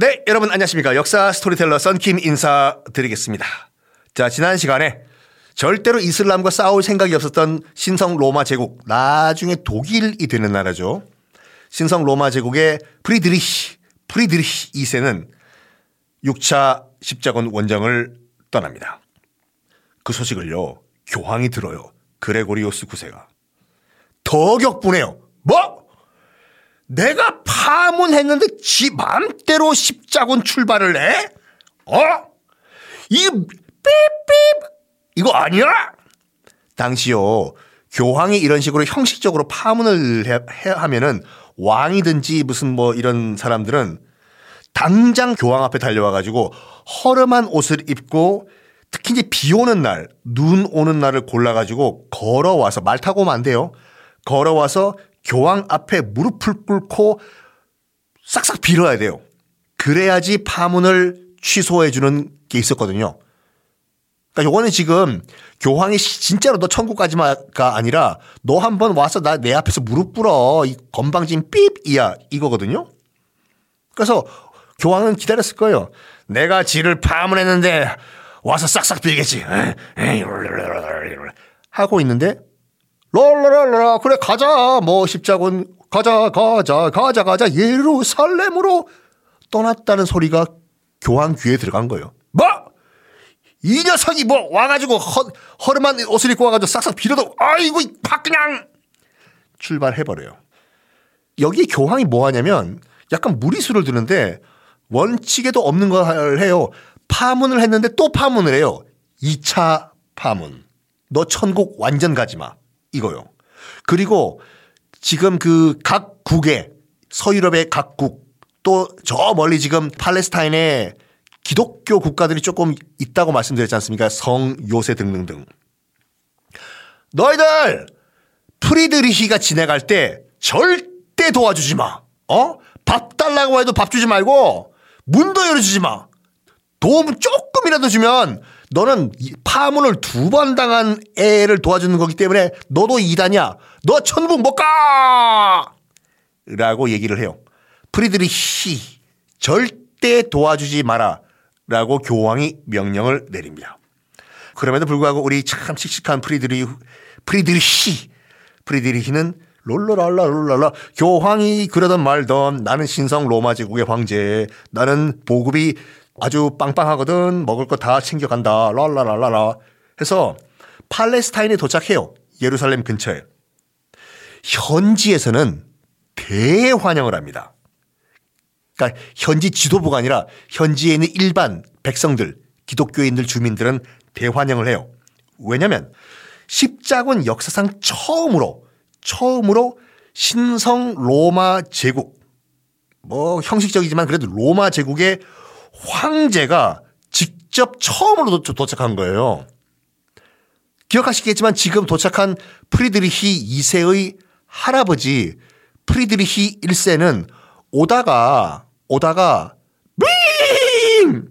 네, 여러분 안녕하십니까. 역사 스토리텔러 썬킴 인사드리겠습니다. 자, 지난 시간에 절대로 이슬람과 싸울 생각이 없었던 신성 로마 제국, 나중에 독일이 되는 나라죠. 신성 로마 제국의 프리드리히, 프리드리히 2세는 6차 십자군 원정을 떠납니다. 그 소식을요, 교황이 들어요. 그레고리오스 9세가. 더 격분해요. 뭐? 내가 파문했는데 지 맘대로 십자군 출발을 해? 어? 이 삐삐 이거 아니야? 당시요 교황이 이런 식으로 형식적으로 파문을 해, 해 하면은 왕이든지 무슨 뭐 이런 사람들은 당장 교황 앞에 달려와 가지고 허름한 옷을 입고 특히 이제 비 오는 날, 눈 오는 날을 골라 가지고 걸어와서 말 타고 오면 안 돼요. 걸어와서 교황 앞에 무릎을 꿇고 싹싹 빌어야 돼요. 그래야지 파문을 취소해 주는 게 있었거든요. 그러니까 요거는 지금 교황이 진짜로 너 천국까지마가 아니라 너 한번 와서 나 내 앞에서 무릎 꿇어 이 건방진 삐이야 이거거든요. 그래서 교황은 기다렸을 거예요. 내가 지를 파문했는데 와서 싹싹 빌겠지. 하고 있는데 랄라랄라 그래 가자 뭐 십자군 가자 가자 가자 가자 예루살렘으로 떠났다는 소리가 교황 귀에 들어간 거예요. 뭐? 이 녀석이 뭐 와가지고 허, 허름한 옷을 입고 와가지고 싹싹 빌어도 아이고 팍 그냥 출발해버려요. 여기 교황이 뭐 하냐면 약간 무리수를 두는데 원칙에도 없는 걸 해요. 파문을 했는데 또 파문을 해요. 2차 파문. 너 천국 완전 가지 마. 이거요. 그리고 지금 그 각 국에 서유럽의 각국 또 저 멀리 지금 팔레스타인에 기독교 국가들이 조금 있다고 말씀드렸지 않습니까? 성, 요새 등등등. 너희들 프리드리히가 지나갈 때 절대 도와주지 마. 어? 밥 달라고 해도 밥 주지 말고 문도 열어주지 마. 도움 조금이라도 주면 너는 파문을 두 번 당한 애를 도와주는 거기 때문에 너도 이단이야. 너 천국 못 가! 라고 얘기를 해요. 프리드리히 절대 도와주지 마라. 라고 교황이 명령을 내립니다. 그럼에도 불구하고 우리 참 씩씩한 프리드리, 프리드리히, 프리드리히는 롤러랄라 롤랄라 교황이 그러던 말던 나는 신성 로마 제국의 황제 나는 보급이 아주 빵빵하거든. 먹을 거 다 챙겨간다. 랄라랄라라. 해서 팔레스타인에 도착해요. 예루살렘 근처에. 현지에서는 대환영을 합니다. 그러니까 현지 지도부가 아니라 현지에 있는 일반 백성들, 기독교인들, 주민들은 대환영을 해요. 왜냐하면 십자군 역사상 처음으로 처음으로 신성 로마 제국. 뭐 형식적이지만 그래도 로마 제국의 황제가 직접 처음으로 도착한 거예요. 기억하시겠지만 지금 도착한 프리드리히 2세의 할아버지 프리드리히 1세는 오다가 오다가 빙!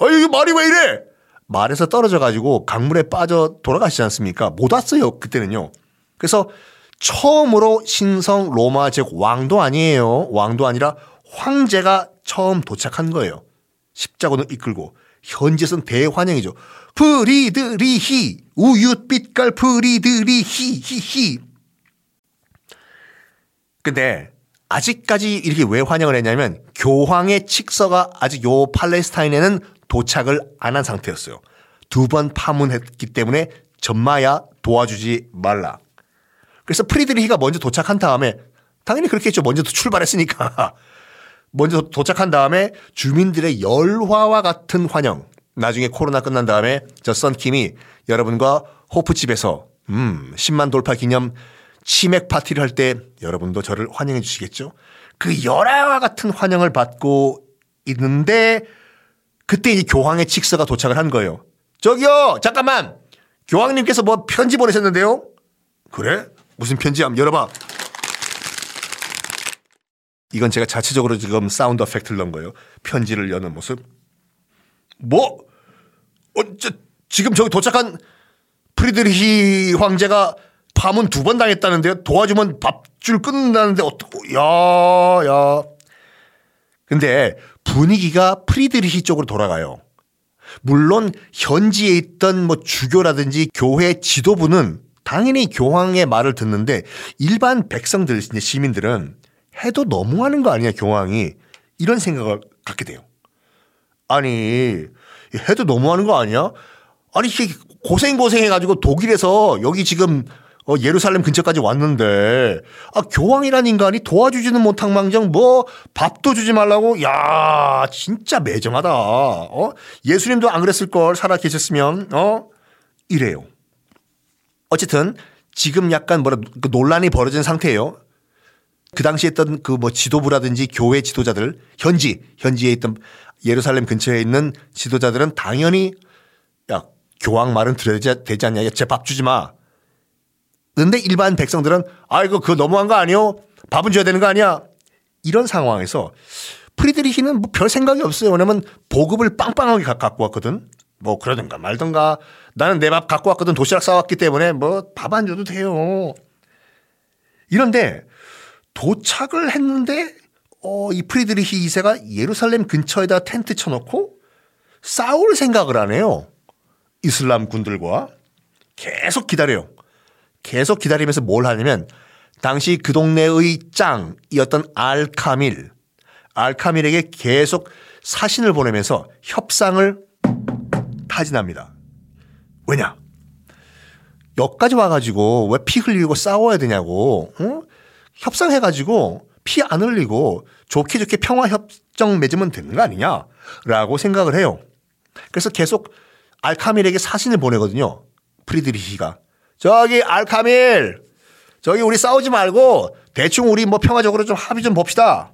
어이 말이 왜 이래? 말에서 떨어져 가지고 강물에 빠져 돌아가시지 않습니까? 못 왔어요 그때는요. 그래서 처음으로 신성 로마 제국 왕도 아니에요. 왕도 아니라 황제가 처음 도착한 거예요. 십자군을 이끌고 현지에서는 대환영이죠. 프리드리히 우윳빛깔 프리드리히 히히 근데 아직까지 이렇게 왜 환영을 했냐면 교황의 칙서가 아직 요 팔레스타인에는 도착을 안 한 상태였어요. 두 번 파문했기 때문에 전마야 도와주지 말라. 그래서 프리드리히가 먼저 도착한 다음에 당연히 그렇게 했죠. 먼저 출발했으니까. 먼저 도착한 다음에 주민들의 열화와 같은 환영. 나중에 코로나 끝난 다음에 저 썬킴이 여러분과 호프집에서 음 10만 돌파 기념 치맥 파티를 할 때 여러분도 저를 환영해 주시겠죠? 그 열화와 같은 환영을 받고 있는데 그때 이 교황의 칙서가 도착을 한 거예요. 저기요 잠깐만 교황님께서 뭐 편지 보내셨는데요? 그래? 무슨 편지 한번 열어봐. 이건 제가 자체적으로 지금 sound effect를 넣은 거예요. 편지를 여는 모습. 뭐? 어, 저, 지금 저기 도착한 프리드리히 황제가 파문 두 번 당했다는데요. 도와주면 밥줄 끊는다는데 어떡, 야, 야. 근데 분위기가 프리드리히 쪽으로 돌아가요. 물론 현지에 있던 뭐 주교라든지 교회 지도부는 당연히 교황의 말을 듣는데 일반 백성들, 시민들은 해도 너무하는 거 아니야, 교황이. 이런 생각을 갖게 돼요. 아니, 해도 너무하는 거 아니야? 아니, 고생 고생 해가지고 독일에서 여기 지금 어, 예루살렘 근처까지 왔는데, 아, 교황이란 인간이 도와주지는 못한 망정 뭐 밥도 주지 말라고? 야, 진짜 매정하다. 어? 예수님도 안 그랬을 걸 살아 계셨으면, 어? 이래요. 어쨌든 지금 약간 뭐라 그 논란이 벌어진 상태예요. 그 당시에 있던 그 뭐 지도부라든지 교회 지도자들, 현지, 현지에 있던 예루살렘 근처에 있는 지도자들은 당연히 야, 교황 말은 들어야 되지 않냐. 제 밥 주지 마. 근데 일반 백성들은 아이고 그거 너무한 거 아니요? 밥은 줘야 되는 거 아니야? 이런 상황에서 프리드리히는 뭐 별 생각이 없어요. 왜냐면 보급을 빵빵하게 갖고 왔거든. 뭐 그러든가 말든가 나는 내 밥 갖고 왔거든 도시락 싸왔기 때문에 뭐 밥 안 줘도 돼요. 이런데 도착을 했는데 어, 이 프리드리히 2세가 예루살렘 근처에다 텐트 쳐놓고 싸울 생각을 하네요. 이슬람 군들과 계속 기다려요. 계속 기다리면서 뭘 하냐면 당시 그 동네의 짱이었던 알카밀, 알카밀에게 계속 사신을 보내면서 협상을 타진합니다. 왜냐? 여기까지 와가지고 왜 피 흘리고 싸워야 되냐고, 어? 협상해가지고 피 안 흘리고 좋게 좋게 평화협정 맺으면 되는 거 아니냐? 라고 생각을 해요. 그래서 계속 알카밀에게 사신을 보내거든요. 프리드리히가. 저기 알카밀 저기 우리 싸우지 말고 대충 우리 뭐 평화적으로 좀 합의 좀 봅시다.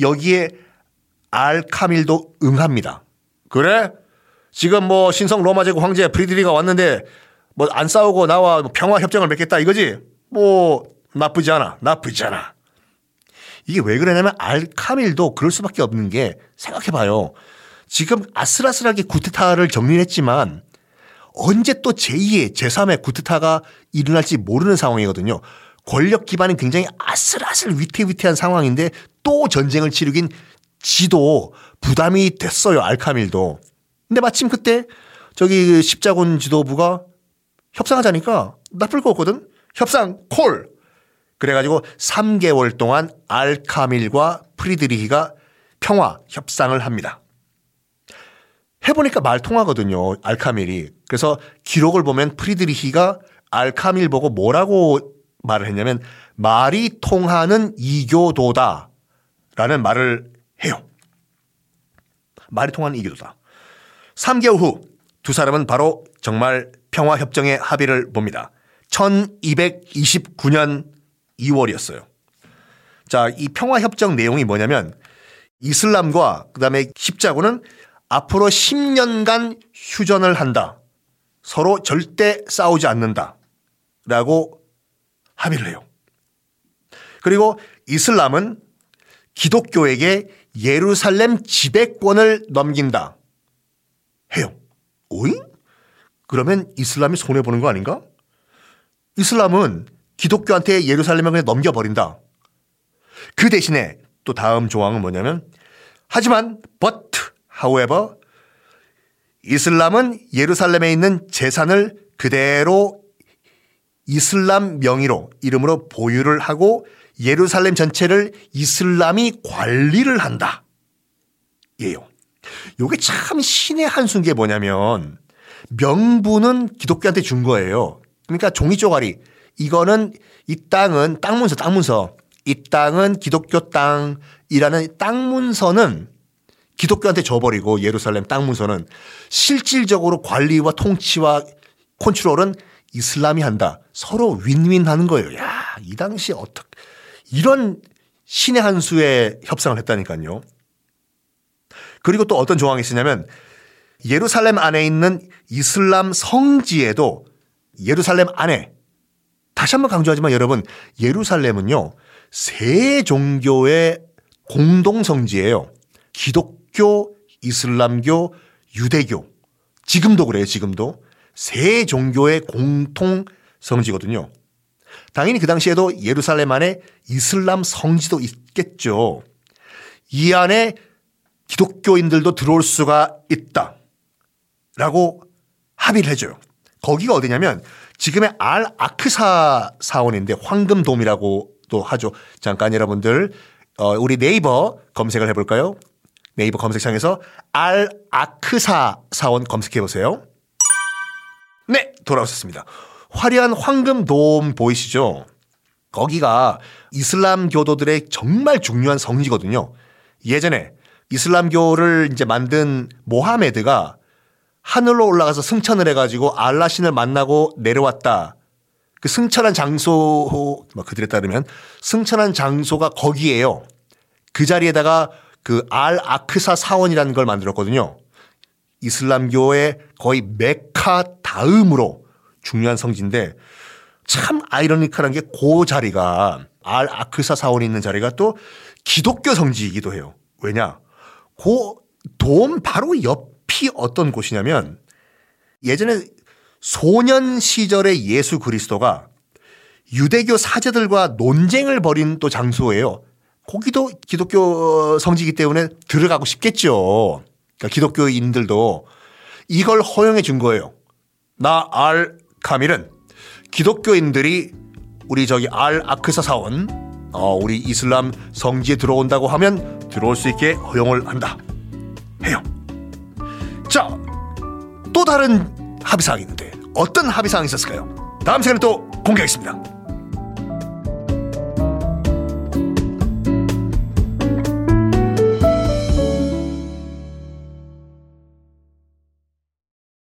여기에 알카밀도 응합니다. 그래? 지금 뭐 신성 로마 제국 황제 프리드리가 왔는데 뭐 안 싸우고 나와 뭐 평화 협정을 맺겠다 이거지? 뭐 나쁘지 않아. 나쁘지 않아. 이게 왜 그러냐면 알카밀도 그럴 수밖에 없는 게 생각해 봐요. 지금 아슬아슬하게 구테타를 정리했지만 언제 또 제2의 제3의 구트타가 일어날지 모르는 상황이거든요. 권력 기반은 굉장히 아슬아슬 위태위태한 상황인데 또 전쟁을 치르긴 지도 부담이 됐어요. 알카밀도. 근데 마침 그때 저기 십자군 지도부가 협상하자니까 나쁠 거 없거든. 협상 콜. 그래가지고 3개월 동안 알카밀과 프리드리히가 평화 협상을 합니다. 해보니까 말 통하거든요. 알카밀이. 그래서 기록을 보면 프리드리히가 알카밀 보고 뭐라고 말을 했냐면 말이 통하는 이교도다 라는 말을 해요. 말이 통하는 이교도다. 3개월 후 두 사람은 바로 정말 평화협정의 합의를 봅니다. 1229년 2월이었어요. 자, 이 평화협정 내용이 뭐냐면 이슬람과 그 다음에 십자군은 앞으로 10년간 휴전을 한다. 서로 절대 싸우지 않는다. 라고 합의를 해요. 그리고 이슬람은 기독교에게 예루살렘 지배권을 넘긴다. 해요. 오잉? 그러면 이슬람이 손해보는 거 아닌가? 이슬람은 기독교한테 예루살렘을 그냥 넘겨버린다. 그 대신에 또 다음 조항은 뭐냐면 하지만 but however 이슬람은 예루살렘에 있는 재산을 그대로 이슬람 명의로 이름으로 보유를 하고 예루살렘 전체를 이슬람이 관리를 한다. 예요. 요게 참 신의 한수인 게 뭐냐면 명분은 기독교한테 준 거예요. 그러니까 종이 쪼가리 이거는 이 땅은 땅 문서 땅 문서 이 땅은 기독교 땅이라는 땅 문서는 기독교한테 줘버리고 예루살렘 땅 문서는 실질적으로 관리와 통치와 컨트롤은 이슬람이 한다. 서로 윈윈 하는 거예요. 야, 이 당시 어떻게 이런 신의 한 수의 협상을 했다니까요. 그리고 또 어떤 조항이 있으냐면 예루살렘 안에 있는 이슬람 성지에도 예루살렘 안에 다시 한번 강조하지만 여러분 예루살렘은요 세 종교의 공동 성지예요. 기독 기독교, 이슬람교, 유대교 지금도 그래요. 지금도 세 종교의 공통 성지거든요. 당연히 그 당시에도 예루살렘 안에 이슬람 성지도 있겠죠. 이 안에 기독교인들도 들어올 수가 있다. 라고 합의를 해줘요. 거기가 어디냐면 지금의 알 아크사 사원인데 황금돔이라고도 하죠. 잠깐 여러분들 어, 우리 네이버 검색을 해볼까요? 네이버 검색창에서 알 아크사 사원 검색해 보세요. 네, 돌아오셨습니다. 화려한 황금돔 보이시죠? 거기가 이슬람 교도들의 정말 중요한 성지거든요. 예전에 이슬람교를 이제 만든 모하메드가 하늘로 올라가서 승천을 해가지고 알라신을 만나고 내려왔다. 그 승천한 장소, 뭐 그들에 따르면 승천한 장소가 거기에요. 그 자리에다가 그 알 아크사 사원이라는 걸 만들었거든요. 이슬람교의 거의 메카 다음으로 중요한 성지인데 참 아이러니컬한 게 그 자리가 알 아크사 사원이 있는 자리가 또 기독교 성지이기도 해요. 왜냐? 그 돔 바로 옆 이 어떤 곳이냐면 예전에 소년 시절의 예수 그리스도가 유대교 사제들과 논쟁을 벌인 또 장소예요. 거기도 기독교 성지이기 때문에 들어가고 싶겠죠. 그러니까 기독교인들도 이걸 허용해 준 거예요. 나 알 카밀은 기독교인들이 우리 저기 알 아크사 사원 어, 우리 이슬람 성지에 들어온다고 하면 들어올 수 있게 허용을 한다. 해요. 자, 또 다른 합의사항이 있는데 어떤 합의사항이 있었을까요? 다음 시간에 또 공개하겠습니다.